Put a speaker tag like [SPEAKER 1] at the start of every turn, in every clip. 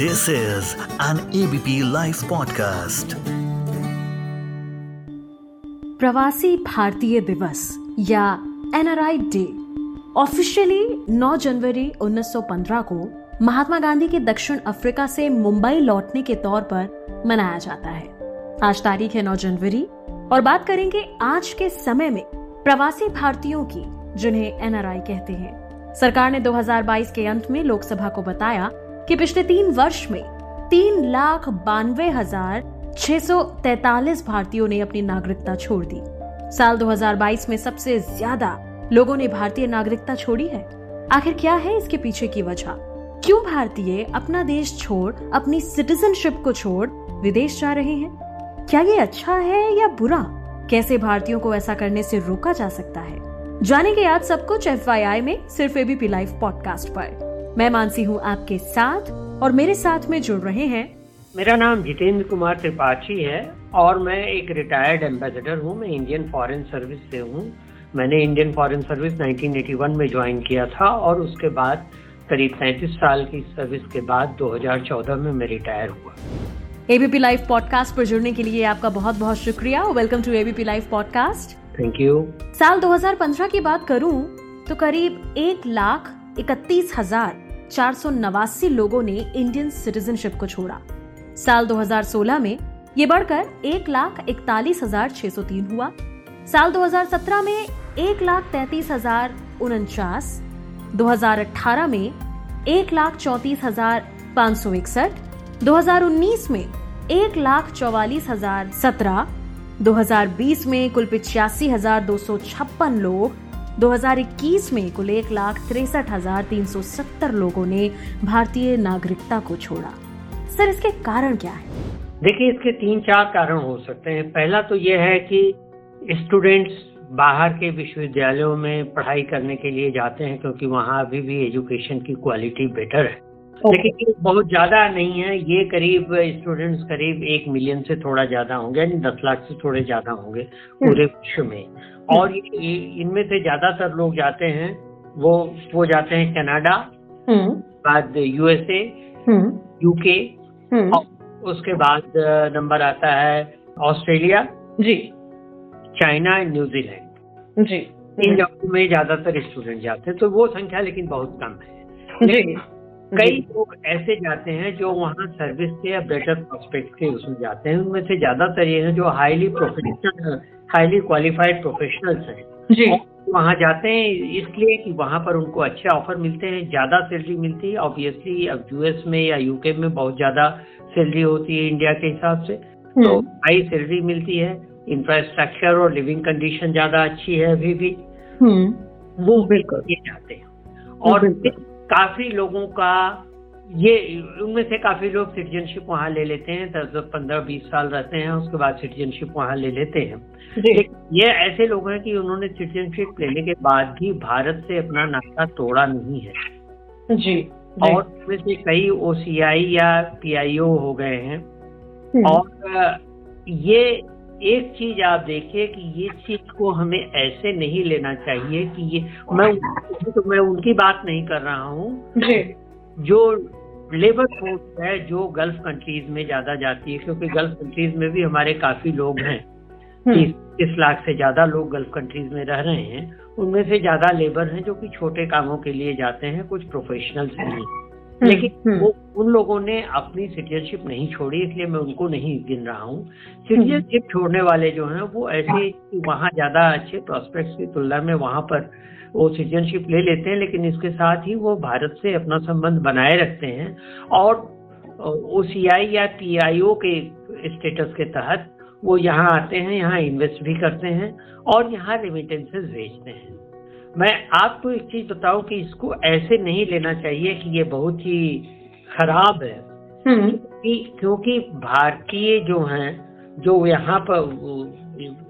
[SPEAKER 1] This is an ABP Life podcast.
[SPEAKER 2] प्रवासी भारतीय दिवस या एनआरआई डे ऑफिशियली 9 जनवरी 1915 को महात्मा गांधी के दक्षिण अफ्रीका से मुंबई लौटने के तौर पर मनाया जाता है। आज तारीख है 9 जनवरी और बात करेंगे आज के समय में प्रवासी भारतीयों की, जिन्हें एनआरआई कहते हैं। सरकार ने 2022 के अंत में लोकसभा को बताया कि पिछले तीन वर्ष में तीन लाख बानवे हज़ार छह सौ तैतालीस भारतीयों ने अपनी नागरिकता छोड़ दी। साल 2022 में सबसे ज़्यादा लोगों ने भारतीय नागरिकता छोड़ी है। आखिर क्या है इसके पीछे की वजह? क्यों भारतीय अपना देश छोड़, अपनी सिटीजनशिप को छोड़ विदेश जा रहे हैं? क्या ये अच्छा है या बुरा? कैसे भारतीयों को ऐसा करने से रोका जा सकता है? जानेंगे आज सब कुछ एफ़ में सिर्फ़ एबीपी लाइव पॉडकास्ट पर। मैं मानसी हूँ आपके साथ और मेरे साथ में जुड़ रहे हैं।
[SPEAKER 3] मेरा नाम जितेंद्र कुमार त्रिपाठी है और मैं एक रिटायर्ड एम्बेसडर हूँ। मैं इंडियन फॉरेन सर्विस से हूँ। मैंने इंडियन फॉरेन सर्विस 1981 में ज्वाइन किया था और उसके बाद करीब सैंतीस साल की सर्विस के बाद 2014 में मैं रिटायर हुआ।
[SPEAKER 2] एबीपी लाइव पॉडकास्ट पर जुड़ने के लिए आपका बहुत बहुत शुक्रिया welcome to ABP live podcast
[SPEAKER 3] thank you
[SPEAKER 2] साल 2015 की बात करूँ तो करीब एक लाख इकतीस हज़ार चार सौ नवासी लोगों ने इंडियन सिटीजनशिप को छोड़ा। साल 2016 में ये बढ़कर एक लाख इकतालीस हज़ार छह सौ तीन हुआ। साल 2017 में एक लाख तैतीस हज़ार उनचास। दो में एक लाख चौतीस हज़ार पाँच सौ इकसठ। दो हज़ार उन्नीस में एक लाख चौवालीस हज़ार सत्रह। 2020 में कुल पिचासी हज़ार दो सौ छप्पन लोग 2021 में कुल एक लाख तिरसठ हज़ार तीन सौ सत्तर लोगों ने भारतीय नागरिकता को छोड़ा। सर, इसके कारण क्या है?
[SPEAKER 3] देखिए, इसके तीन चार कारण हो सकते हैं। पहला तो ये है कि स्टूडेंट्स बाहर के विश्वविद्यालयों में पढ़ाई करने के लिए जाते हैं क्योंकि वहाँ अभी भी एजुकेशन की क्वालिटी बेटर है। लेकिन ये बहुत ज़्यादा नहीं है ये करीब स्टूडेंट्स करीब एक मिलियन से थोड़ा ज़्यादा होंगे यानी दस लाख से थोड़े ज़्यादा होंगे पूरे विश्व में। और इनमें से ज़्यादातर लोग जाते हैं वो वो जाते हैं कनाडा हम्म। बाद यूएसए यूके हम्म। और उसके बाद नंबर आता है ऑस्ट्रेलिया जी। चाइना एंड न्यूजीलैंड जी। इन जगहों में ज़्यादातर स्टूडेंट जाते हैं तो वो संख्या लेकिन बहुत कम है। जी। कई लोग ऐसे जाते हैं जो वहाँ सर्विस के या बेटर प्रोस्पेक्ट के उसमें जाते हैं। उनमें से ज़्यादातर ये है जो highly professional highly qualified professionals हैं। जी। वहाँ जाते हैं इसलिए कि वहाँ पर उनको अच्छे ऑफ़र मिलते हैं ज़्यादा सैलरी मिलती है। ऑब्वियसली अब यूएस में या यूके में बहुत ज़्यादा सैलरी होती है इंडिया के हिसाब से। तो हाई हम्म। सैलरी मिलती है। इंफ्रास्ट्रक्चर और लिविंग कंडीशन ज़्यादा अच्छी है अभी भी। हम्म। वो बिल्कुल। ये जाते हैं। और काफ़ी लोगों का ये उनमें से काफ़ी लोग सिटीजनशिप वहाँ ले लेते हैं दस दस पंद्रह बीस साल रहते हैं उसके बाद सिटीजनशिप वहाँ ले लेते हैं। ये ऐसे लोग हैं कि उन्होंने सिटीजनशिप लेने के बाद भी भारत से अपना नाता तोड़ा नहीं है। जी और उनमें से कई ओसीआई या पीआईओ हो गए हैं। हम्म। और ये एक चीज़ आप देखिए कि ये चीज़ को हमें ऐसे नहीं लेना चाहिए कि ये मैं तो मैं उनकी बात नहीं कर रहा हूँ। जो। लेबर फोर्स है जो गल्फ कंट्रीज़ में ज़्यादा जाती है क्योंकि गल्फ कंट्रीज़ में भी हमारे काफ़ी लोग हैं। हम्म। तीस लाख से ज़्यादा लोग गल्फ कंट्रीज़ में रह रहे हैं। उनमें से ज़्यादा लेबर हैं जो कि छोटे कामों के लिए जाते हैं कुछ प्रोफेशनल्स हम्म, लेकिन हम्म। वो उन लोगों ने अपनी सिटीजनशिप नहीं छोड़ी इसलिए मैं उनको नहीं गिन रहा हूँ सिटीजनशिप हम्म। छोड़ने वाले जो हैं वो ऐसे वहाँ ज़्यादा अच्छे प्रोस्पेक्ट की तुलना में वहाँ पर वो सिटीजनशिप ले लेते हैं लेकिन इसके साथ ही वो भारत से अपना संबंध बनाए रखते हैं और ओसीआई या पीआईओ के स्टेटस के तहत वो यहाँ आते हैं यहाँ इन्वेस्ट भी करते हैं और यहाँ रेमिटेंसेस भेजते हैं मैं आपको एक चीज़ बताऊँ कि इसको ऐसे नहीं लेना चाहिए कि ये बहुत ही खराब है हम्म। कि क्योंकि भारतीय जो हैं जो यहाँ पर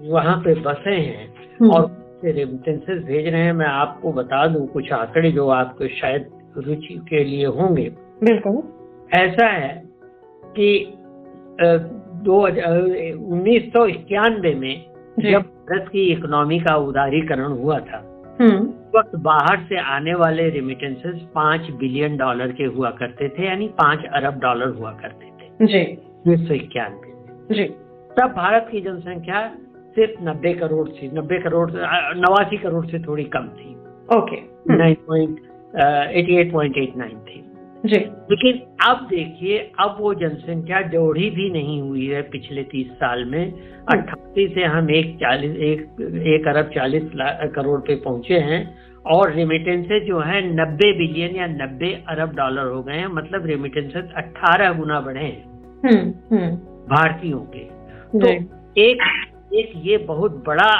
[SPEAKER 3] वहाँ पे बसे हैं हम्म। और रेमिटेंसेस भेज रहे हैं मैं आपको बता दूँ कुछ आंकड़े जो आपको शायद रुचि के लिए होंगे बिल्कुल ऐसा है कि दो उन्नीस सौ इक्यानवे में जब भारत की इकोनॉमी का उदारीकरण हुआ था। वक्त बाहर से आने वाले रिमिटेंसेस पाँच बिलियन डॉलर के हुआ करते थे यानी पाँच अरब डॉलर हुआ करते थे।
[SPEAKER 2] जी।
[SPEAKER 3] उन्नीस सौ इक्यानवे।
[SPEAKER 2] जी।
[SPEAKER 3] तब भारत की जनसंख्या सिर्फ़ नब्बे करोड़ थी नब्बे करोड़ नवासी करोड़ से थोड़ी कम थी।
[SPEAKER 2] Okay.
[SPEAKER 3] Nine point eighty eight point eight nine थी।
[SPEAKER 2] जी।
[SPEAKER 3] लेकिन अब देखिए अब वो जनसंख्या जोड़ी भी नहीं हुई है पिछले तीस साल में। अट्ठासी से हम एक चालीस एक एक अरब चालीस करोड़ पे पहुँचे हैं और रेमिटेंसेज जो है नब्बे बिलियन या नब्बे अरब डॉलर हो गए हैं। मतलब रेमिटेंसेज अट्ठारह गुना बढ़े हैं।
[SPEAKER 2] हम्म हम्म।
[SPEAKER 3] भारतीयों के। तो एक एक ये बहुत बड़ा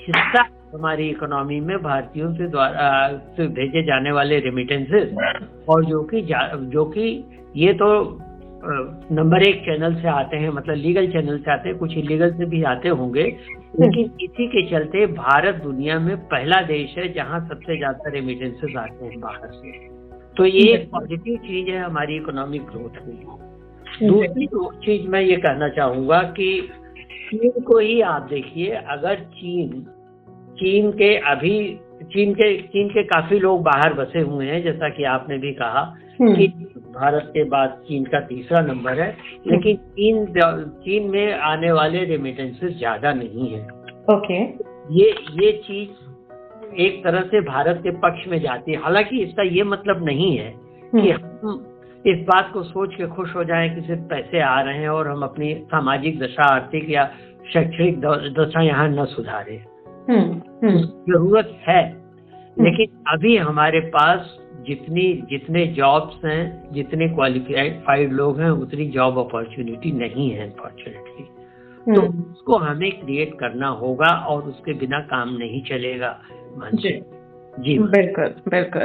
[SPEAKER 3] हिस्सा हमारी इकोनॉमी में भारतीयों से द्वारा से भेजे जाने वाले रेमिटेंसेस और जो कि जो कि ये तो नंबर एक चैनल से आते हैं मतलब लीगल चैनल से आते हैं कुछ इलीगल से भी आते होंगे। लेकिन इसी के चलते भारत दुनिया में पहला देश है जहाँ सबसे ज़्यादा रेमिटेंसेस आते हैं बाहर से। तो ये एक पॉजिटिव चीज़ है हमारी इकोनॉमिक ग्रोथ में दूसरी चीज़ मैं ये कहना चाहूँगा कि चीन को ही आप देखिए अगर चीन चीन के अभी चीन के चीन के काफ़ी लोग बाहर बसे हुए हैं जैसा कि आपने भी कहा
[SPEAKER 2] हम्म।
[SPEAKER 3] कि भारत के बाद चीन का तीसरा नंबर है लेकिन चीन चीन में आने वाले रेमिटेंसेस ज़्यादा नहीं है।
[SPEAKER 2] ओके।
[SPEAKER 3] ये ये चीज़ एक तरह से भारत के पक्ष में जाती है। हालाँकि इसका ये मतलब नहीं है कि हम इस बात को सोच के खुश हो जाएँ कि सिर्फ़ पैसे आ रहे हैं और हम अपनी सामाजिक दशा आर्थिक या शैक्षणिक दशा यहाँ न सुधारें।
[SPEAKER 2] हम्म हम्म।
[SPEAKER 3] ज़रूरत है। लेकिन अभी हमारे पास जितनी जितने जॉब्स हैं जितने क्वालिफाइड लोग हैं उतनी जॉब अपॉर्चुनिटी नहीं है अनफॉर्चुनेटली तो
[SPEAKER 2] हम्म।
[SPEAKER 3] उसको हमें क्रिएट करना होगा और उसके बिना काम नहीं चलेगा मानसी जी।
[SPEAKER 2] बिल्कुल बिल्कुल।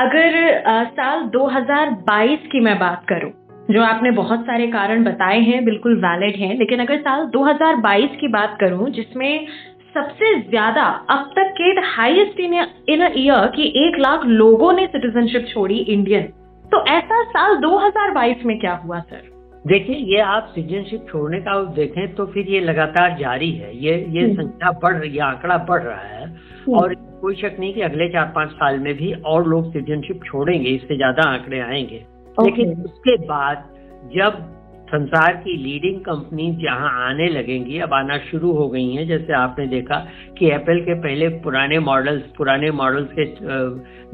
[SPEAKER 2] अगर अ, साल 2022 की मैं बात करूँ जो आपने बहुत सारे कारण बताए हैं बिल्कुल वैलिड हैं लेकिन अगर साल 2022 की बात करूँ जिसमें सबसे ज़्यादा अब तक के हाईएस्ट इन इन ईयर कि एक लाख लोगों ने सिटीजनशिप छोड़ी इंडियन तो ऐसा साल 2022 में क्या हुआ सर
[SPEAKER 3] देखिए ये आप सिटीजनशिप छोड़ने का देखें तो फिर ये लगातार जारी है। ये ये
[SPEAKER 2] हम्म।
[SPEAKER 3] संख्या बढ़ रही है आंकड़ा बढ़ रहा है। और कोई शक नहीं कि अगले चार पाँच साल में भी और लोग सिटीजनशिप छोड़ेंगे इससे ज़्यादा आंकड़े आएँगे। लेकिन उसके बाद जब संसार की लीडिंग कंपनी जहाँ आने लगेंगी अब आना शुरू हो गई हैं। जैसे आपने देखा कि एप्पल के पहले पुराने मॉडल्स पुराने मॉडल्स के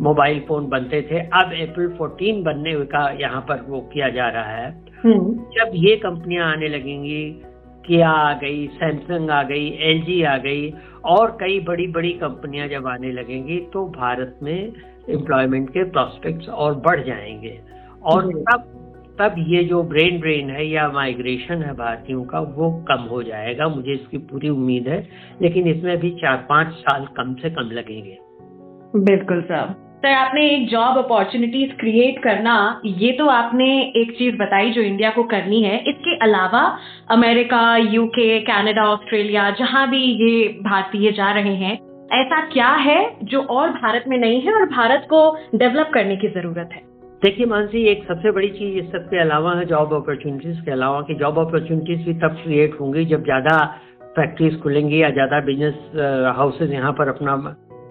[SPEAKER 3] मोबाइल फ़ोन बनते थे। अब एप्पल 14 बनने का यहाँ पर वो किया जा रहा है।
[SPEAKER 2] हम्म।
[SPEAKER 3] जब ये कंपनियाँ आने लगेंगी किया आ गई सैमसंग आ गई एलजी आ गई और कई बड़ी बड़ी कंपनियाँ जब आने लगेंगी तो भारत में एम्प्लॉयमेंट के प्रोस्पेक्ट्स और बढ़ जाएँगे। और
[SPEAKER 2] जी।
[SPEAKER 3] तब ये जो ब्रेन ड्रेन है या माइग्रेशन है भारतीयों का, वो कम हो जाएगा। मुझे इसकी पूरी उम्मीद है, लेकिन इसमें भी चार, पाँच साल कम से कम लगेंगे।
[SPEAKER 2] बिल्कुल सर। सर, आपने एक जॉब अपॉर्चुनिटीज़ क्रिएट करना, ये तो आपने एक चीज़ बताई जो इंडिया को करनी है। इसके अलावा अमेरिका यूके कनाडा ऑस्ट्रेलिया जहाँ भी ये भारतीय जा रहे हैं, ऐसा क्या है जो और भारत में नहीं है और भारत को डेवलप करने की ज़रूरत है?
[SPEAKER 3] देखिए मानसी एक सबसे बड़ी चीज़ इस सब के अलावा है जॉब अपॉर्चुनिटीज़ के अलावा कि जॉब अपॉर्चुनिटीज़ भी तब क्रिएट होंगी जब ज़्यादा फैक्ट्रीज खुलेंगी या ज़्यादा बिज़नेस हाउसेज यहाँ पर अपना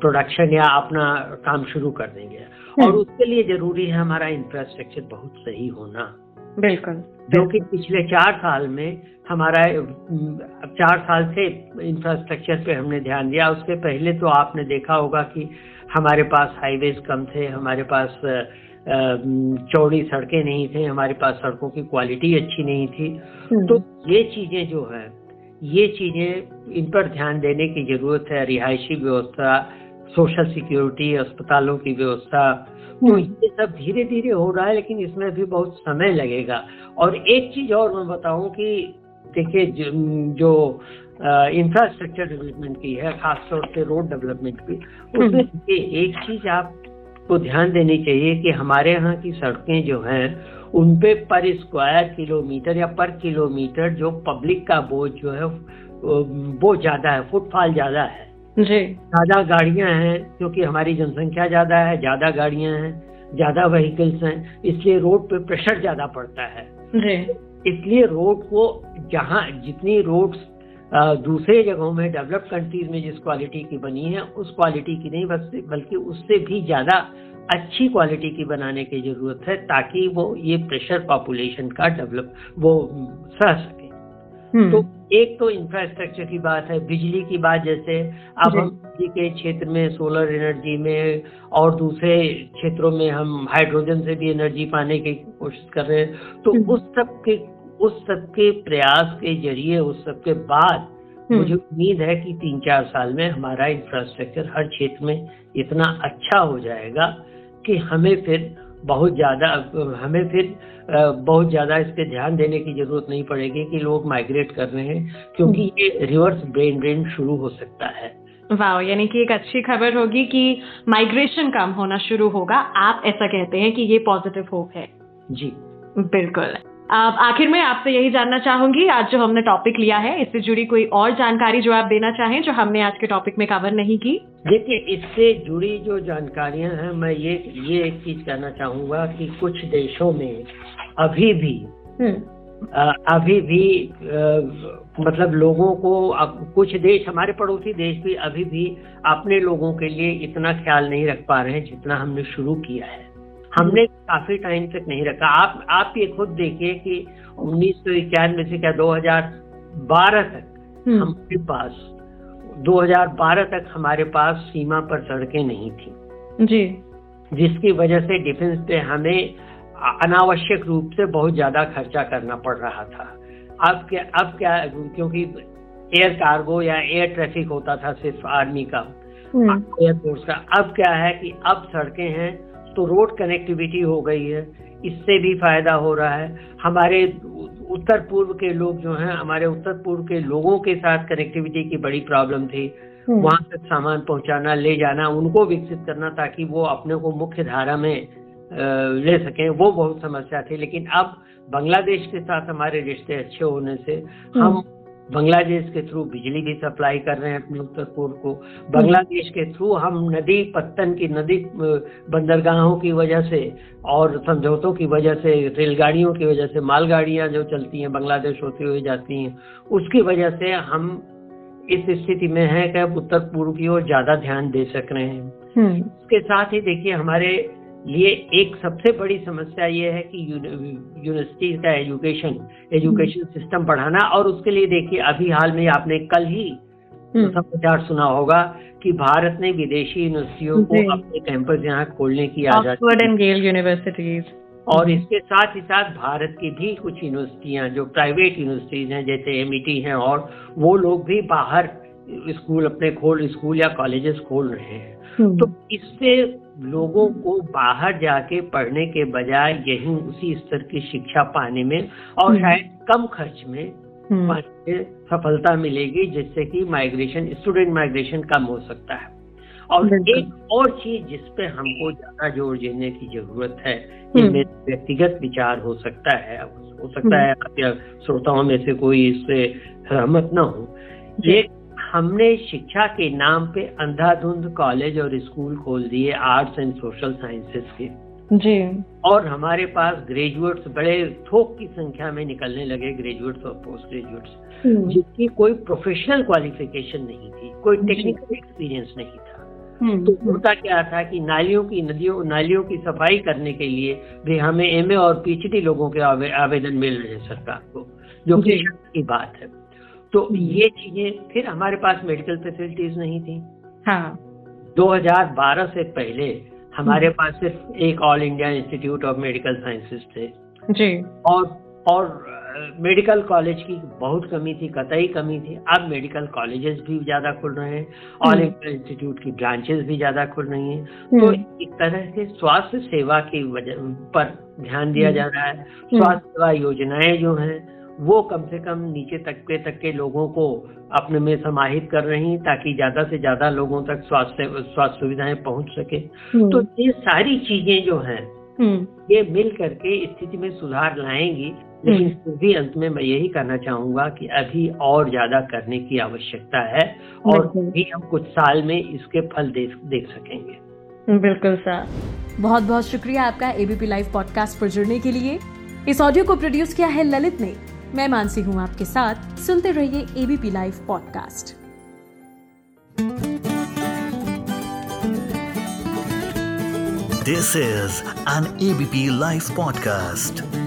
[SPEAKER 3] प्रोडक्शन या अपना काम शुरू कर देंगे। और उसके लिए ज़रूरी है हमारा इंफ्रास्ट्रक्चर बहुत सही होना।
[SPEAKER 2] बिल्कुल।
[SPEAKER 3] जो कि पिछले चार साल में हमारा चार साल से इंफ्रास्ट्रक्चर पे हमने ध्यान दिया। उसके पहले तो आपने देखा होगा कि हमारे पास हाईवेज कम थे हमारे पास चौड़ी सड़कें नहीं थी हमारे पास सड़कों की क्वालिटी अच्छी नहीं थी। तो ये चीज़ें जो है ये चीज़ें इन पर ध्यान देने की ज़रूरत है। रिहायशी व्यवस्था सोशल सिक्योरिटी अस्पतालों की व्यवस्था तो ये सब धीरे धीरे हो रहा है लेकिन इसमें भी बहुत समय लगेगा। और एक चीज़ और मैं बताऊँ कि देखिए जो इंफ्रास्ट्रक्चर डेवलपमेंट की है खासतौर से रोड डेवलपमेंट की उसमें एक चीज़ आपको ध्यान देनी चाहिए कि हमारे यहाँ की सड़कें जो हैं उन पे पर स्क्वायर किलोमीटर या पर किलोमीटर जो पब्लिक का बोझ जो है वो ज़्यादा है फुटफॉल ज़्यादा है।
[SPEAKER 2] जी।
[SPEAKER 3] ज़्यादा गाड़ियाँ हैं क्योंकि हमारी जनसंख्या ज़्यादा है ज़्यादा गाड़ियाँ हैं ज़्यादा व्हीकल्स हैं इसलिए रोड पे प्रेशर ज़्यादा पड़ता है।
[SPEAKER 2] जी।
[SPEAKER 3] इसलिए रोड को जहाँ जितनी रोड दूसरे जगहों में डेवलप्ड कंट्रीज़ में जिस क्वालिटी की बनी है उस क्वालिटी की नहीं बस बल्कि उससे भी ज़्यादा अच्छी क्वालिटी की बनाने की ज़रूरत है ताकि वो ये प्रेशर पॉपुलेशन का डेवलप वो सह सके। तो एक तो इंफ्रास्ट्रक्चर की बात है बिजली की बात जैसे अब हम बिजली के क्षेत्र में सोलर एनर्जी में और दूसरे क्षेत्रों में हम हाइड्रोजन से भी एनर्जी पाने की कोशिश कर रहे हैं तो हम्म। उस सब के उस सब के प्रयास के ज़रिए उस सब के बाद हम्म। मुझे उम्मीद है कि तीन चार साल में हमारा इंफ्रास्ट्रक्चर हर क्षेत्र में इतना अच्छा हो जाएगा कि हमें फिर बहुत ज़्यादा हमें फिर बहुत ज़्यादा इस पर ध्यान देने की ज़रूरत नहीं पड़ेगी कि लोग माइग्रेट कर रहे हैं क्योंकि हम्म। ये रिवर्स ब्रेन ड्रेन शुरू हो सकता है।
[SPEAKER 2] वाह यानी कि एक अच्छी खबर होगी कि माइग्रेशन कम होना शुरू होगा। आप ऐसा कहते हैं कि ये पॉजिटिव होप है।
[SPEAKER 3] जी।
[SPEAKER 2] बिल्कुल। आखिर में आपसे यही जानना चाहूँगी आज जो हमने टॉपिक लिया है इससे जुड़ी कोई और जानकारी जो आप देना चाहें जो हमने आज के टॉपिक में कवर नहीं की
[SPEAKER 3] देखिए इससे जुड़ी जो जानकारियाँ हैं मैं ये ये एक चीज़ कहना चाहूँगा कि कुछ देशों में अभी भी हम्म। अभी भी आ, मतलब लोगों को अब कुछ देश हमारे पड़ोसी देश भी अभी भी अपने लोगों के लिए इतना ख्याल नहीं रख पा रहे हैं जितना हमने शुरू किया है हमने काफ़ी टाइम तक नहीं रखा। आप आप ये खुद देखिए कि उन्नीस सौ इक्यानवे से क्या 2012 तक हम्म। हमारे पास 2012 तक हमारे पास सीमा पर सड़कें नहीं थी।
[SPEAKER 2] जी।
[SPEAKER 3] जिसकी वजह से डिफेंस पे हमें अनावश्यक रूप से बहुत ज़्यादा खर्चा करना पड़ रहा था। अब क्या अब क्या क्योंकि एयर कार्गो या एयर ट्रैफ़िक होता था सिर्फ़ आर्मी का एयरफोर्स हम्म। का। अब क्या है कि अब सड़कें हैं तो रोड कनेक्टिविटी हो गई है इससे भी फ़ायदा हो रहा है हमारे उत्तर पूर्व के लोग जो हैं हमारे उत्तर पूर्व के लोगों के साथ कनेक्टिविटी की बड़ी प्रॉब्लम थी हम्म। वहाँ तक सामान पहुंचाना ले जाना उनको विकसित करना ताकि वो अपने को मुख्य धारा में ले सकें वो बहुत समस्या थी लेकिन अब बांग्लादेश के साथ हमारे रिश्ते अच्छे होने से हम हम्म। बांग्लादेश के थ्रू बिजली भी सप्लाई कर रहे हैं अपने उत्तर पूर्व को बांग्लादेश के थ्रू हम नदी पत्तन की नदी बंदरगाहों की वजह से और समझौतों की वजह से रेलगाड़ियों की वजह से मालगाड़ियाँ जो चलती हैं बांग्लादेश होती हुई जाती हैं उसकी वजह से हम इस स्थिति में है कि अब उत्तर पूर्व की ओर ज़्यादा ध्यान दे सक रहे हैं हम्म। इसके साथ ही देखिए हमारे लिए एक सबसे बड़ी समस्या ये है कि यूनिवर्सिटी का एजुकेशन एजुकेशन सिस्टम बढ़ाना और उसके लिए देखिए अभी हाल में आपने कल ही हम्म। समाचार सुना होगा कि भारत ने विदेशी यूनिवर्सिटियों को अपने कैंपस यहाँ खोलने की
[SPEAKER 2] आज़ादी यूनिवर्सिटीज
[SPEAKER 3] और इसके साथ ही साथ भारत की भी कुछ यूनिवर्सिटियाँ जो प्राइवेट यूनिवर्सिटीज हैं जैसे एम हैं और वो लोग भी बाहर स्कूल अपने खोल स्कूल या कॉलेजेस खोल रहे हैं। हम्म। तो इससे लोगों को बाहर जाके पढ़ने के बजाय यही उसी स्तर की शिक्षा पाने में और हम्म। शायद कम खर्च में हम्म। सफलता मिलेगी जिससे कि माइग्रेशन स्टूडेंट माइग्रेशन कम हो सकता है। और एक और चीज़ जिसपे हमको ज़्यादा ज़ोर देने की ज़रूरत है इनमें व्यक्तिगत विचार हो सकता है हो सकता है श्रोताओं में से कोई इससे सहमत न हो। एक हमने शिक्षा के नाम पे अंधाधुंध कॉलेज और स्कूल खोल दिए आर्ट्स एंड सोशल साइंसेस के।
[SPEAKER 2] जी।
[SPEAKER 3] और हमारे पास ग्रेजुएट्स बड़े थोक की संख्या में निकलने लगे ग्रेजुएट्स और पोस्ट ग्रेजुएट्स। जिसकी कोई प्रोफेशनल क्वालिफिकेशन नहीं थी कोई टेक्निकल एक्सपीरियंस नहीं था। हम्म, तो। होता क्या था कि नालियों की नदियों नालियों की सफ़ाई करने के लिए भी हमें एमए और पीएचडी लोगों के आवेदन मिल रहे हैं सरकार को जो। कि की बात है। तो ये चीज़ें फिर हमारे पास मेडिकल फैसिलिटीज़ नहीं थी।
[SPEAKER 2] हाँ।
[SPEAKER 3] 2012 से पहले हमारे हम्म। पास सिर्फ़ एक All India Institute of Medical Sciences थे।
[SPEAKER 2] जी।
[SPEAKER 3] और और मेडिकल कॉलेज की बहुत कमी थी कतई कमी थी। अब मेडिकल कॉलेजेस भी ज़्यादा खुल रहे हैं ऑल इंडिया इंस्टीट्यूट की ब्रांचेस भी ज़्यादा खुल रही हैं। तो हम्म। एक तरह से स्वास्थ्य सेवा की वजह पर ध्यान दिया हम्म। जा रहा है। स्वास्थ्य सेवा योजनाएँ जो हैं वो कम से कम नीचे तबके तक के लोगों को अपने में समाहित कर रही ताकि ज़्यादा से ज़्यादा लोगों तक स्वास्थ्य स्वास्थ्य सुविधाएँ पहुँच सके। हम्म। तो ये सारी चीज़ें जो हैं हम्म। ये मिल करके स्थिति में सुधार लाएँगी। लेकिन हम्म। फिर भी अंत में मैं यही कहना चाहूँगा कि अभी और ज़्यादा करने की आवश्यकता है और भी हम कुछ साल में इसके फल देख देख सकेंगे।
[SPEAKER 2] बिल्कुल सर। बहुत बहुत शुक्रिया आपका एबीपी लाइव पॉडकास्ट पर जुड़ने के लिए। इस ऑडियो को प्रोड्यूस किया है ललित ने। मैं मानसी हूँ आपके साथ। सुनते रहिए ABP live podcast
[SPEAKER 1] this is an ABP live podcast